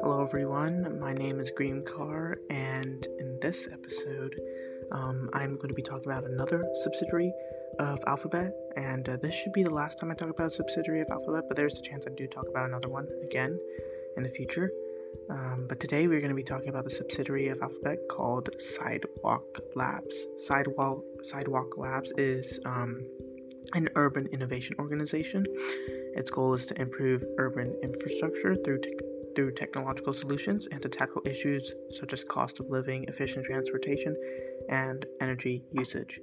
Hello, everyone. My name is Green Carr, and in this episode, um, I'm going to be talking about another subsidiary of Alphabet, and uh, this should be the last time I talk about a subsidiary of Alphabet, but there's a chance I do talk about another one again in the future. Um, but today we're going to be talking about the subsidiary of Alphabet called Sidewalk Labs. Sidewalk Sidewalk Labs is um, an urban innovation organization. Its goal is to improve urban infrastructure through te- through technological solutions and to tackle issues such as cost of living, efficient transportation, and energy usage.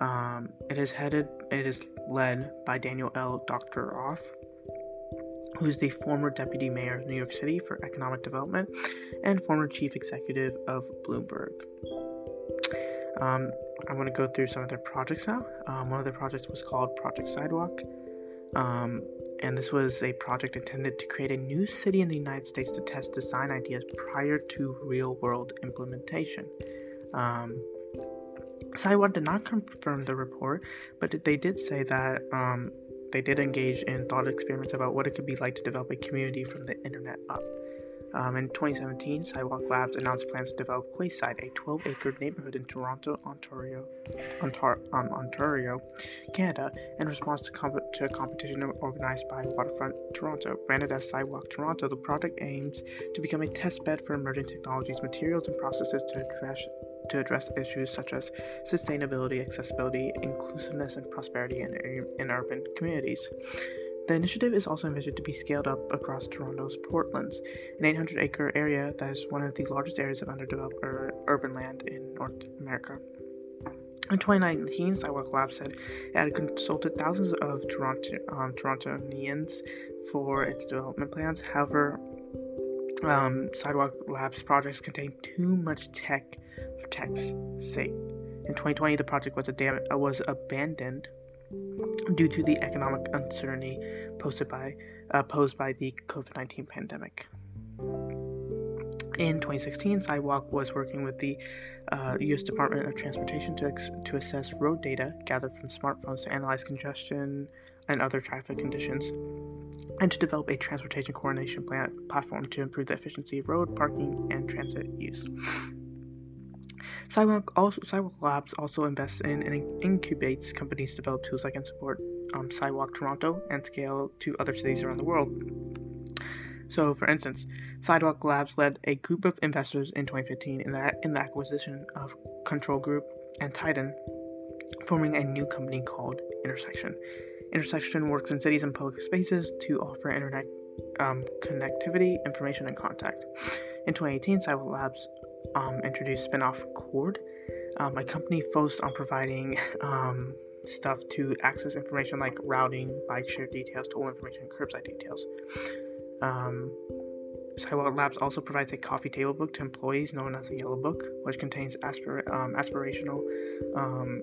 Um, it is headed, it is led by Daniel L. Doctoroff, who is the former deputy mayor of New York City for economic development and former chief executive of Bloomberg. Um, I'm going to go through some of their projects now. Um, one of their projects was called Project Sidewalk, um, and this was a project intended to create a new city in the United States to test design ideas prior to real world implementation. Um, Sidewalk did not confirm the report, but they did say that um, they did engage in thought experiments about what it could be like to develop a community from the internet up. Um, in 2017, Sidewalk Labs announced plans to develop Quayside, a 12 acre neighborhood in Toronto, Ontario, Ontar- um, Ontario, Canada, in response to, to a competition organized by Waterfront Toronto. Branded as Sidewalk Toronto, the project aims to become a test bed for emerging technologies, materials, and processes to address to address issues such as sustainability, accessibility, inclusiveness, and prosperity in, in urban communities. The initiative is also envisioned to be scaled up across Toronto's Portlands, an 800 acre area that is one of the largest areas of underdeveloped ur- urban land in North America. In 2019, Sidewalk Labs said it had consulted thousands of Toronto, um, Torontonians for its development plans. However, um, Sidewalk Labs projects contain too much tech for tech's sake. In 2020, the project was, dam- uh, was abandoned due to the economic uncertainty posted by, uh, posed by the COVID 19 pandemic. In 2016, Sidewalk was working with the uh, U.S. Department of Transportation to, ex- to assess road data gathered from smartphones to analyze congestion and other traffic conditions, and to develop a transportation coordination plan- platform to improve the efficiency of road, parking, and transit use. Sidewalk also Sidewalk Labs also invests in and incubates companies develop tools that can support um, Sidewalk Toronto and scale to other cities around the world. So, for instance, Sidewalk Labs led a group of investors in 2015 in the, in the acquisition of Control Group and Titan, forming a new company called Intersection. Intersection works in cities and public spaces to offer internet um, connectivity, information, and contact. In 2018, Sidewalk Labs um, introduced spinoff Coord, um, a company focused on providing um, stuff to access information like routing, bike share details, tool information, curbside details. Um, Labs also provides a coffee table book to employees known as the Yellow Book, which contains aspir- um, aspirational um,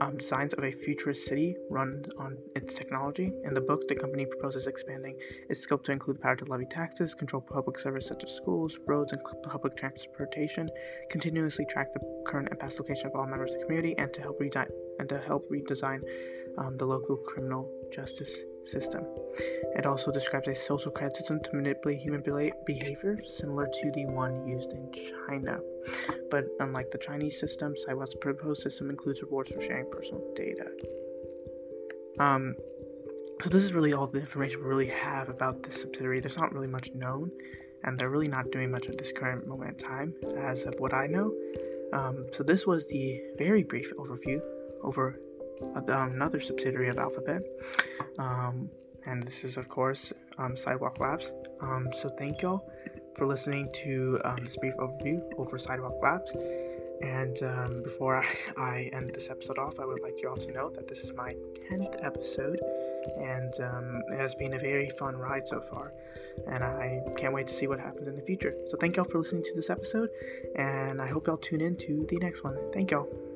um, designs of a futurist city run on its technology. In the book, the company proposes expanding its scope to include power to levy taxes, control public services such as schools, roads, and public transportation, continuously track the current and past location of all members of the community, and to help redesign and to help redesign um, the local criminal justice system. It also describes a social credit system to manipulate human behavior, similar to the one used in China. But unlike the Chinese system, Sidewalk's proposed system includes rewards for sharing personal data. Um, so this is really all the information we really have about this subsidiary. There's not really much known, and they're really not doing much at this current moment in time, as of what I know. Um, so this was the very brief overview over another subsidiary of Alphabet. Um, and this is, of course, um, Sidewalk Labs. Um, so thank y'all for listening to um, this brief overview over Sidewalk Labs. And um, before I, I, end this episode off, I would like you all to know that this is my 10th episode, and um, it has been a very fun ride so far. And I can't wait to see what happens in the future. So, thank y'all for listening to this episode, and I hope y'all tune in to the next one. Thank y'all.